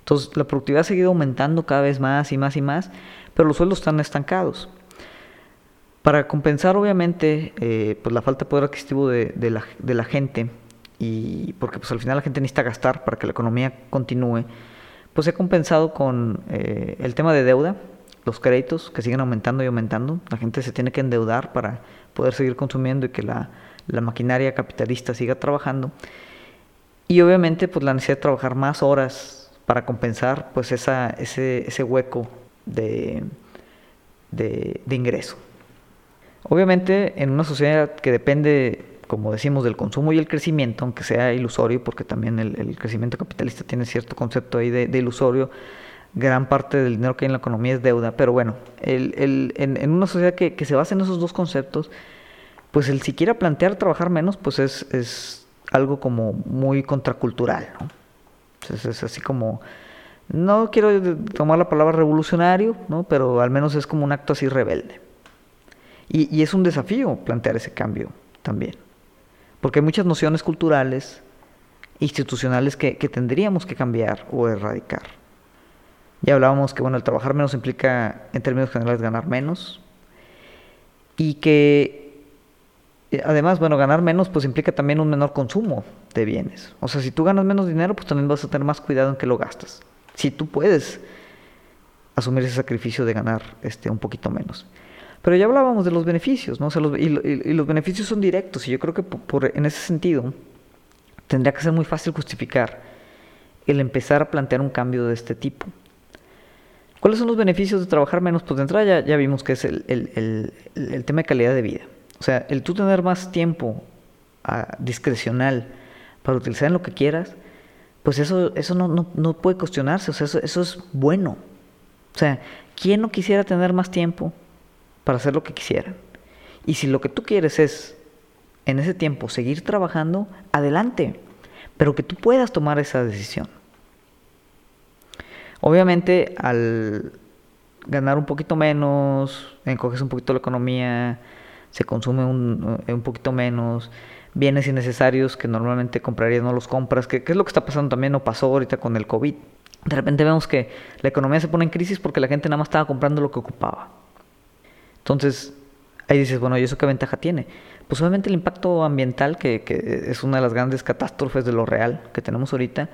Entonces la productividad ha seguido aumentando cada vez más y más y más, pero los sueldos están estancados. Para compensar obviamente eh, pues la falta de poder adquisitivo de, la, gente, y porque pues al final la gente necesita gastar para que la economía continúe, pues se ha compensado con eh, el tema de deuda, los créditos que siguen aumentando y aumentando, la gente se tiene que endeudar para poder seguir consumiendo y que la la maquinaria capitalista siga trabajando y obviamente pues la necesidad de trabajar más horas para compensar pues esa, ese, ese hueco de, de, ingreso. Obviamente en una sociedad que depende, como decimos, del consumo y el crecimiento, aunque sea ilusorio, porque también el, crecimiento capitalista tiene cierto concepto ahí de, ilusorio, gran parte del dinero que hay en la economía es deuda, pero bueno, el, el, en, una sociedad que, que se basa en esos dos conceptos, pues el siquiera plantear trabajar menos, pues es, es algo como muy contracultural, ¿no? es así como, no quiero tomar la palabra revolucionario, ¿no? Pero al menos es como un acto así rebelde. Y es un desafío plantear ese cambio también. Porque hay muchas nociones culturales, institucionales que, que tendríamos que cambiar o erradicar. Ya hablábamos que bueno, el trabajar menos implica en términos generales ganar menos y que Además, bueno, ganar menos pues implica también un menor consumo de bienes. O sea, si tú ganas menos dinero, pues también vas a tener más cuidado en que lo gastas. Si tú puedes asumir ese sacrificio de ganar este, un poquito menos. Pero ya hablábamos de los beneficios, ¿no? O sea, los, y, los beneficios son directos y yo creo que por, en ese sentido tendría que ser muy fácil justificar el empezar a plantear un cambio de este tipo. ¿Cuáles son los beneficios de trabajar menos? Pues de entrada ya, vimos que es el, tema de calidad de vida. O sea, el tú tener más tiempo ah, discrecional para utilizar en lo que quieras, pues eso, eso no, no, puede cuestionarse, o sea, eso, eso, es bueno. O sea, ¿quién no quisiera tener más tiempo para hacer lo que quisiera? Y si lo que tú quieres es, en ese tiempo, seguir trabajando, adelante, pero que tú puedas tomar esa decisión. Obviamente, al ganar un poquito menos, encoges un poquito la economía, se consume un, eh, un poquito menos, bienes innecesarios que normalmente comprarías no los compras, que, es lo que está pasando también o pasó ahorita con el COVID. De repente vemos que la economía se pone en crisis porque la gente nada más estaba comprando lo que ocupaba. Entonces, ahí dices, bueno, ¿y eso qué ventaja tiene? Pues obviamente el impacto ambiental, que, es una de las grandes catástrofes de lo real que tenemos ahorita,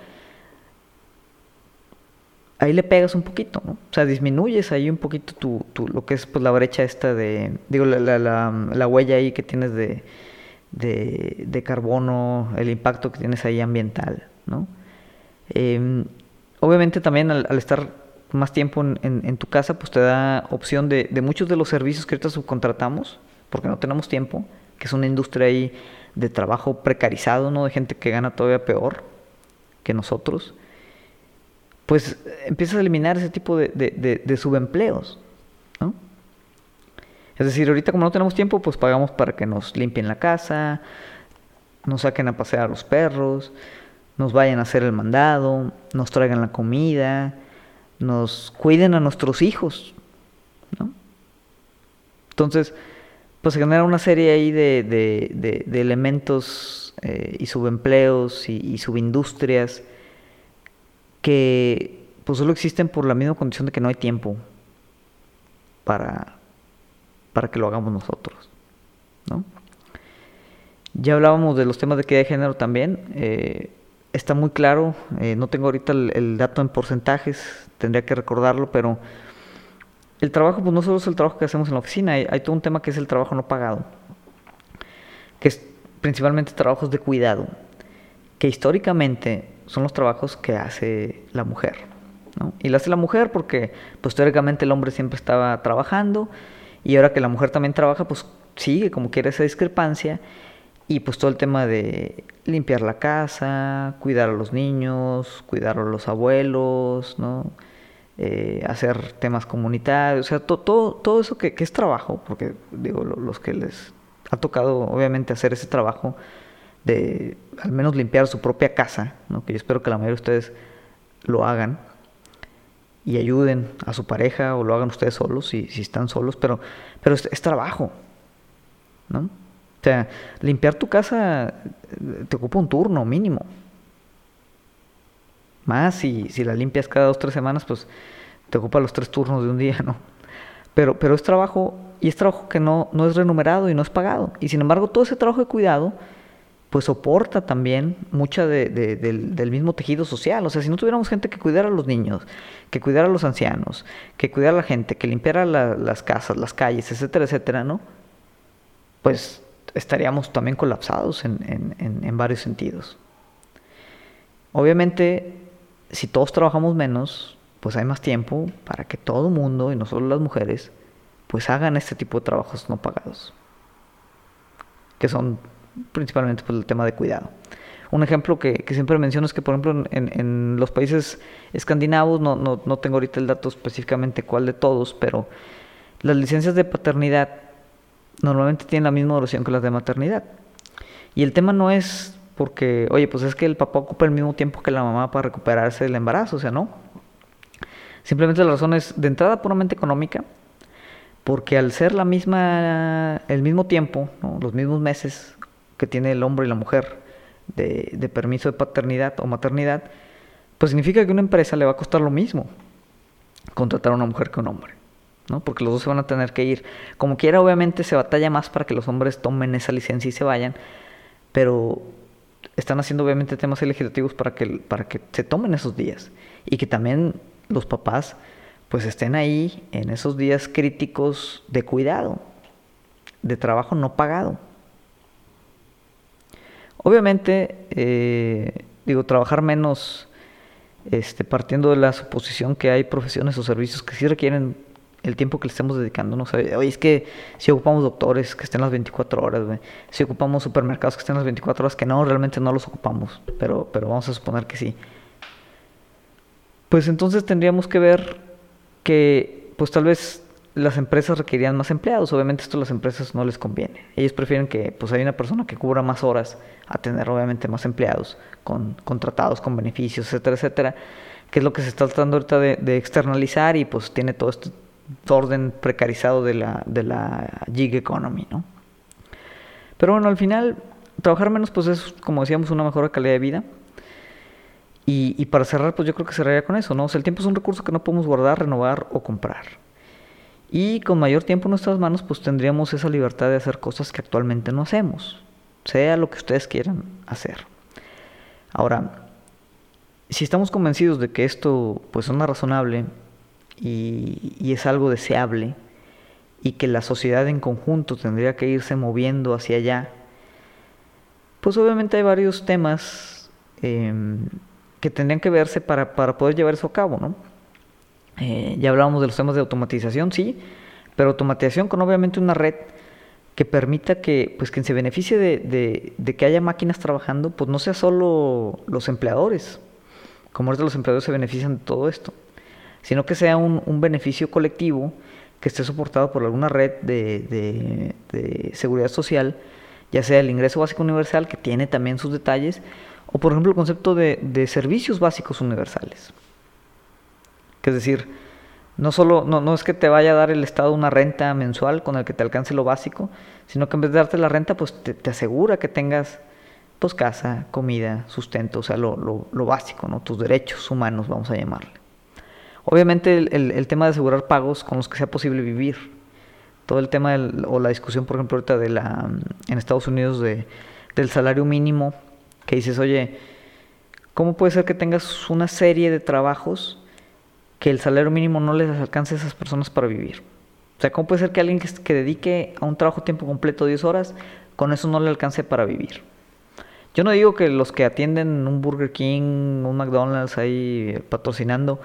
ahí le pegas un poquito, ¿no? O sea, disminuyes ahí un poquito tu, tu lo que es pues la brecha esta de, digo, la, la, la, huella ahí que tienes de, de, de, carbono, el impacto que tienes ahí ambiental, ¿no? Em, obviamente también al, estar más tiempo en, tu casa, pues te da opción de, de muchos de los servicios que ahorita subcontratamos, porque no tenemos tiempo, que es una industria ahí de trabajo precarizado, ¿no? De gente que gana todavía peor que nosotros pues empiezas a eliminar ese tipo de, subempleos. ¿no? Es decir, ahorita como no tenemos tiempo, pues pagamos para que nos limpien la casa, nos saquen a pasear a los perros, nos vayan a hacer el mandado, nos traigan la comida, nos cuiden a nuestros hijos. ¿no? Entonces, pues se genera una serie ahí de, elementos eh, y subempleos y, y subindustrias que pues solo existen por la misma condición de que no hay tiempo para, para que lo hagamos nosotros. ¿no? Ya hablábamos de los temas de equidad de género también. Eh, está muy claro, eh, no tengo ahorita el, dato en porcentajes, tendría que recordarlo, pero el trabajo, pues no solo es el trabajo que hacemos en la oficina, hay, todo un tema que es el trabajo no pagado, que es principalmente trabajos de cuidado, que históricamente son los trabajos que hace la mujer. Y lo hace la mujer porque, pues teóricamente el hombre siempre estaba trabajando y ahora que la mujer también trabaja, pues sigue como quiere esa discrepancia y pues todo el tema de limpiar la casa, cuidar a los niños, cuidar a los abuelos, ¿no? Eh, hacer temas comunitarios, o sea, todo, todo eso que, es trabajo, porque digo, los que les ha tocado obviamente hacer ese trabajo de al menos limpiar su propia casa, ¿no? que yo espero que la mayoría de ustedes lo hagan y ayuden a su pareja o lo hagan ustedes solos si, si están solos, pero, pero es, es trabajo, ¿no? O sea, limpiar tu casa te ocupa un turno mínimo. Más si, si la limpias cada dos tres semanas, pues te ocupa los tres turnos de un día, ¿no? Pero, pero es trabajo, y es trabajo que no, no es remunerado y no es pagado. Y sin embargo, todo ese trabajo de cuidado, pues soporta también mucha de, del, mismo tejido social. O sea, si no tuviéramos gente que cuidara a los niños, que cuidara a los ancianos, que cuidara a la gente, que limpiara las casas, las calles, etcétera, etcétera, ¿no? Pues estaríamos también colapsados en, varios sentidos. Obviamente, si todos trabajamos menos, pues hay más tiempo para que todo el mundo, y no solo las mujeres, pues hagan este tipo de trabajos no pagados, que son principalmente pues, el tema de cuidado. Un ejemplo que, siempre menciono es que, por ejemplo, en, los países escandinavos, no, no tengo ahorita el dato específicamente cuál de todos, pero las licencias de paternidad normalmente tienen la misma duración que las de maternidad. Y el tema no es porque, oye, pues es que el papá ocupa el mismo tiempo que la mamá para recuperarse del embarazo, o sea, no. Simplemente la razón es de entrada puramente económica, porque al ser la misma, el mismo tiempo, los mismos meses que tiene el hombre y la mujer de, de permiso de paternidad o maternidad, pues significa que a una empresa le va a costar lo mismo contratar a una mujer que a un hombre. ¿No? Porque los dos se van a tener que ir. Como quiera, obviamente se batalla más para que los hombres tomen esa licencia y se vayan, pero están haciendo obviamente temas legislativos para que, para que se tomen esos días y que también los papás pues estén ahí en esos días críticos de cuidado, de trabajo no pagado. Obviamente, eh, digo, trabajar menos, este, partiendo de la suposición que hay profesiones o servicios que sí requieren el tiempo que le estemos dedicando. ¿no? oye, es que si ocupamos doctores que estén las 24 horas, si ocupamos supermercados que estén las 24 horas, que no, realmente no los ocupamos, pero, pero vamos a suponer que sí. Pues entonces tendríamos que ver que, pues tal vez las empresas requerían más empleados. Obviamente esto a las empresas no les conviene. Ellos prefieren que pues hay una persona que cubra más horas a tener obviamente más empleados con contratados, con beneficios, etcétera, etcétera, que es lo que se está tratando ahorita de externalizar y pues tiene todo esto orden precarizado de la, de la gig economy, ¿no? Pero bueno, al final, trabajar menos, pues es, como decíamos, una mejor calidad de vida. Y, para cerrar, pues yo creo que cerraría con eso, ¿no? O sea, el tiempo es un recurso que no podemos guardar, renovar o comprar. Y con mayor tiempo en nuestras manos, pues tendríamos esa libertad de hacer cosas que actualmente no hacemos, sea lo que ustedes quieran hacer. Ahora, si estamos convencidos de que esto, pues, es razonable y, es algo deseable y que la sociedad en conjunto tendría que irse moviendo hacia allá, pues obviamente hay varios temas em, que tendrían que verse para, poder llevar eso a cabo, ¿no? Eh, ya hablábamos de los temas de automatización, sí, pero automatización con obviamente una red que permita que, pues, quien se beneficie de, de, que haya máquinas trabajando, pues no sea solo los empleadores, como ahorita los empleadores se benefician de todo esto, sino que sea un, beneficio colectivo que esté soportado por alguna red de, seguridad social, ya sea el ingreso básico universal, que tiene también sus detalles, o por ejemplo el concepto de, servicios básicos universales. Que es decir, no solo, no, no, es que te vaya a dar el Estado una renta mensual con el que te alcance lo básico, sino que en vez de darte la renta, pues te, asegura que tengas pues casa, comida, sustento, o sea, lo, lo, lo básico, ¿no? Tus derechos humanos, vamos a llamarle. Obviamente el, tema de asegurar pagos con los que sea posible vivir. Todo el tema o la discusión, por ejemplo, ahorita de la, en Estados Unidos de, del salario mínimo, que dices, oye, ¿cómo puede ser que tengas una serie de trabajos que el salario mínimo no les alcance a esas personas para vivir? O sea, ¿cómo puede ser que alguien que, dedique a un trabajo tiempo completo 10 horas, con eso no le alcance para vivir? Yo no digo que los que atienden un Burger King, un McDonald's ahí patrocinando,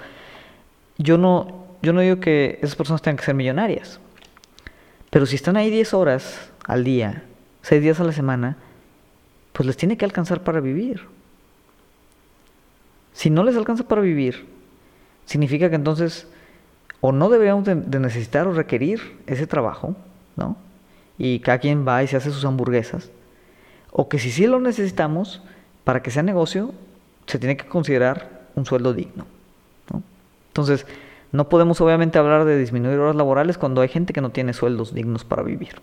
yo no, yo no digo que esas personas tengan que ser millonarias. Pero si están ahí 10 horas al día, 6 días a la semana, pues les tiene que alcanzar para vivir. Si no les alcanza para vivir, significa que entonces o no deberíamos de, necesitar o requerir ese trabajo, ¿no? Y cada quien va y se hace sus hamburguesas. O que si sí lo necesitamos, para que sea negocio, se tiene que considerar un sueldo digno. Entonces, no podemos obviamente hablar de disminuir horas laborales cuando hay gente que no tiene sueldos dignos para vivir.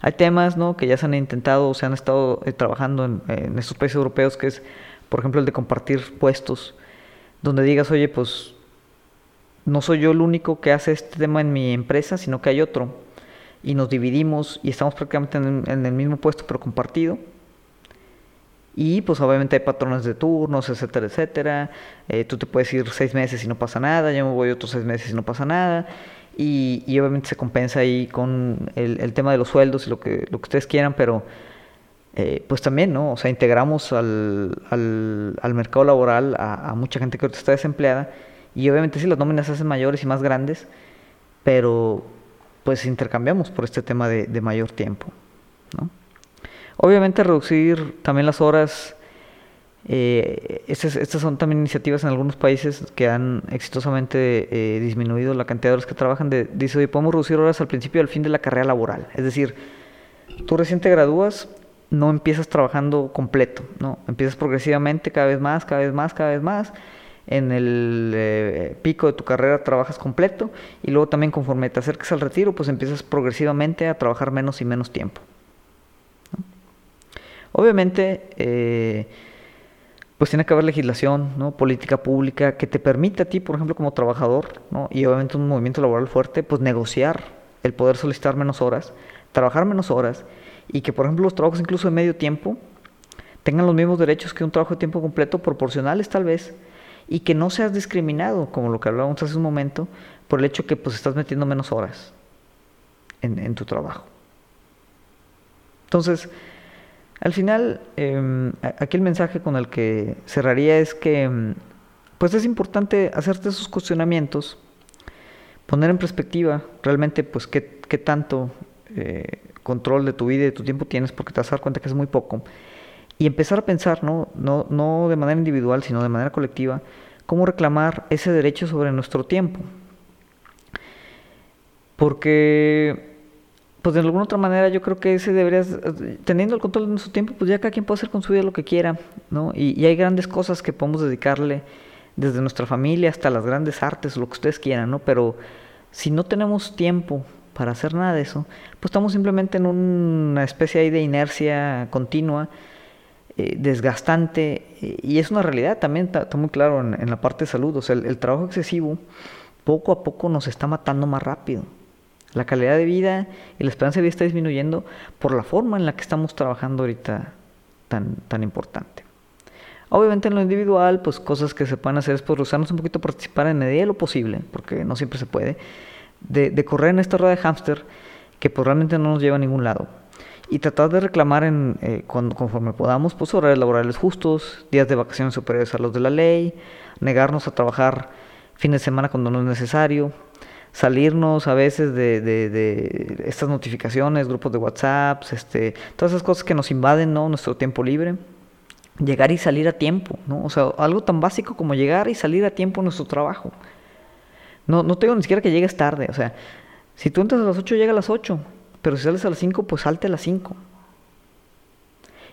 Hay temas ¿no? que ya se han intentado o se han estado eh, trabajando en, estos países europeos, que es, por ejemplo, el de compartir puestos, donde digas, oye, pues no soy yo el único que hace este tema en mi empresa, sino que hay otro. Y nos dividimos y estamos prácticamente en, el mismo puesto, pero compartido. Y pues obviamente hay patrones de turnos, etcétera, etcétera. Eh, tú te puedes ir seis meses y no pasa nada, yo me voy otros seis meses y no pasa nada. Y, obviamente se compensa ahí con el, tema de los sueldos y lo que, lo que ustedes quieran, pero eh, pues también, ¿no? O sea, integramos al, al, mercado laboral a, mucha gente que ahorita está desempleada y obviamente sí, las nóminas se hacen mayores y más grandes, pero pues intercambiamos por este tema de, mayor tiempo. ¿no? Obviamente reducir también las horas, eh, estas, son también iniciativas en algunos países que han exitosamente eh, disminuido la cantidad de horas que trabajan. De, dice, oye, podemos reducir horas al principio y al fin de la carrera laboral. Es decir, tú recién te gradúas, no empiezas trabajando completo, ¿no? Empiezas progresivamente, cada vez más, cada vez más, cada vez más en el eh, pico de tu carrera trabajas completo y luego también conforme te acerques al retiro, pues empiezas progresivamente a trabajar menos y menos tiempo. Obviamente, eh, pues tiene que haber legislación, ¿no? política pública que te permita a ti, por ejemplo, como trabajador, ¿no? y obviamente un movimiento laboral fuerte, pues negociar el poder solicitar menos horas, trabajar menos horas y que, por ejemplo, los trabajos incluso de medio tiempo tengan los mismos derechos que un trabajo de tiempo completo, proporcionales tal vez, y que no seas discriminado, como lo que hablábamos hace un momento, por el hecho que pues estás metiendo menos horas en, tu trabajo. Entonces, al final, em, aquí el mensaje con el que cerraría es que em, pues es importante hacerte esos cuestionamientos, poner en perspectiva realmente pues qué, tanto eh, control de tu vida y de tu tiempo tienes, porque te vas a dar cuenta que es muy poco y empezar a pensar, ¿no? No, no de manera individual, sino de manera colectiva, cómo reclamar ese derecho sobre nuestro tiempo. Porque, pues de alguna otra manera yo creo que ese debería, teniendo el control de nuestro tiempo, pues ya cada quien puede hacer con su vida lo que quiera, ¿no? Y, y hay grandes cosas que podemos dedicarle desde nuestra familia hasta las grandes artes, lo que ustedes quieran, ¿no? Pero si no tenemos tiempo para hacer nada de eso, pues estamos simplemente en una especie ahí de inercia continua eh, desgastante eh, y es una realidad también, está, muy claro en, la parte de salud, o sea, el, trabajo excesivo poco a poco nos está matando más rápido. La calidad de vida y la esperanza de vida está disminuyendo por la forma en la que estamos trabajando ahorita tan, tan importante. Obviamente en lo individual, pues cosas que se pueden hacer es pues un poquito participar en medida de lo posible, porque no siempre se puede, de, correr en esta rueda de hámster que pues realmente no nos lleva a ningún lado y tratar de reclamar en, eh, conforme podamos pues horarios laborales justos, días de vacaciones superiores a los de la ley, negarnos a trabajar fines de semana cuando no es necesario, salirnos a veces de, estas notificaciones, grupos de WhatsApp, este, todas esas cosas que nos invaden ¿no? nuestro tiempo libre, llegar y salir a tiempo, ¿no? o sea, algo tan básico como llegar y salir a tiempo en nuestro trabajo. No, no tengo ni siquiera que llegues tarde, o sea, si tú entras a las 8, llega a las 8 pero si sales a las 5, pues salte a las 5.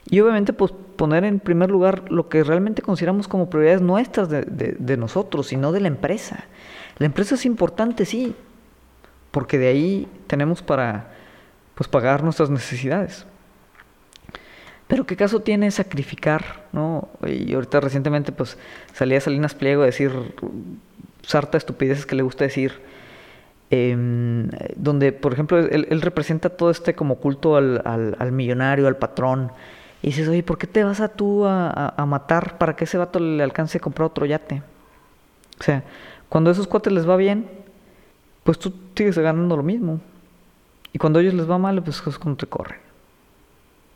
Y obviamente pues poner en primer lugar lo que realmente consideramos como prioridades nuestras de, de, nosotros, sino de la empresa. La empresa es importante, sí, porque de ahí tenemos para pues pagar nuestras necesidades. Pero qué caso tiene sacrificar, ¿no? Y ahorita recientemente pues salía Salinas Pliego a decir sarta estupideces que le gusta decir Em, donde, por ejemplo, él, representa todo este como culto al, al, millonario, al patrón, Y dices, oye, ¿por qué te vas a tú a, a matar para que ese vato le alcance a comprar otro yate? O sea, cuando a esos cuates les va bien, pues tú sigues ganando lo mismo. Y cuando a ellos les va mal, pues es cuando te corren.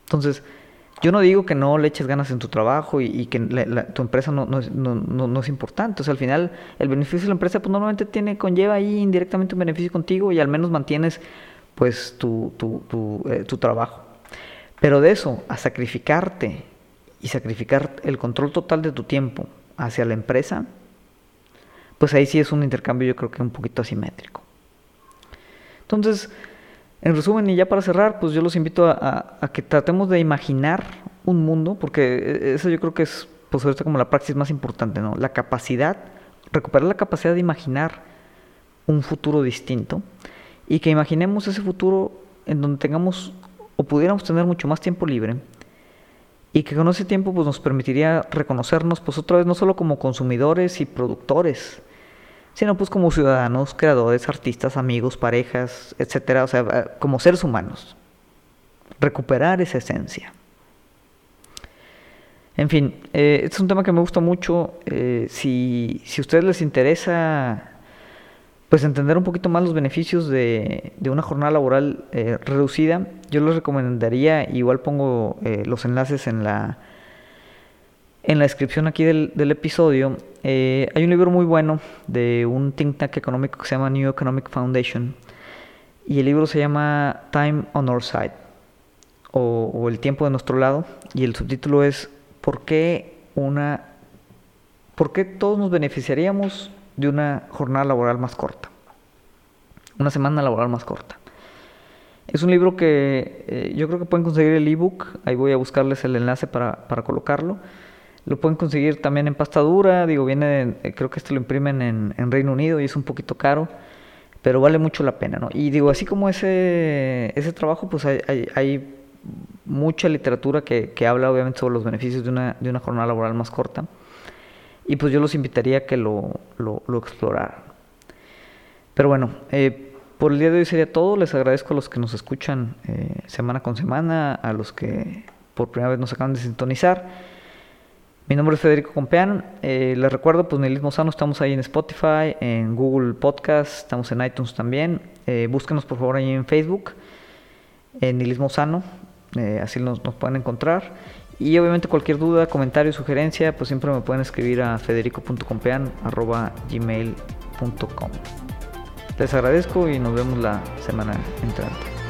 Entonces, yo no digo que no le eches ganas en tu trabajo y, que tu empresa no, es importante. O sea, al final, el beneficio de la empresa, pues normalmente tiene, conlleva ahí indirectamente un beneficio contigo y al menos mantienes, pues, tu, tu, eh, tu trabajo. Pero de eso, a sacrificarte y sacrificar el control total de tu tiempo hacia la empresa, pues ahí sí es un intercambio yo creo que un poquito asimétrico. Entonces, en resumen, y ya para cerrar, pues yo los invito a, que tratemos de imaginar un mundo, porque eso yo creo que es pues ahorita como la praxis más importante, ¿no? La capacidad, recuperar la capacidad de imaginar un futuro distinto y que imaginemos ese futuro en donde tengamos o pudiéramos tener mucho más tiempo libre y que con ese tiempo pues nos permitiría reconocernos pues otra vez no solo como consumidores y productores, sino pues como ciudadanos, creadores, artistas, amigos, parejas, etcétera, o sea, eh, como seres humanos. Recuperar esa esencia. En fin, eh, este es un tema que me gusta mucho. Eh, si, si a ustedes les interesa pues entender un poquito más los beneficios de, de una jornada laboral reducida, yo les recomendaría, igual pongo los enlaces en la, en la descripción aquí del, del episodio, eh, hay un libro muy bueno de un think tank económico que se llama New Economic Foundation y el libro se llama Time on Our Side o, El tiempo de nuestro lado y el subtítulo es ¿Por qué una por qué todos nos beneficiaríamos de una jornada laboral más corta? Una semana laboral más corta. Es un libro que eh, yo creo que pueden conseguir el ebook, ahí voy a buscarles el enlace para, para colocarlo. Lo pueden conseguir también en pasta dura, digo, viene, eh, creo que este lo imprimen en, en, Reino Unido y es un poquito caro, pero vale mucho la pena, ¿no? Y digo, así como ese, ese trabajo, pues hay, hay, mucha literatura que, que, habla obviamente sobre los beneficios de una, de una jornada laboral más corta. Y pues yo los invitaría a que lo, lo, lo exploraran. Pero bueno, eh, por el día de hoy sería todo. Les agradezco a los que nos escuchan eh, semana con semana, a los que por primera vez nos acaban de sintonizar. Mi nombre es Federico Compeán. Eh, les recuerdo, pues Nihilismo Sano, estamos ahí en Spotify, en Google Podcast, estamos en iTunes también. Eh, búsquenos por favor ahí en Facebook, en Nihilismo Sano, eh, así nos, nos, pueden encontrar. Y obviamente cualquier duda, comentario, sugerencia, pues siempre me pueden escribir a federico.compean.gmail.com Les agradezco y nos vemos la semana entrante.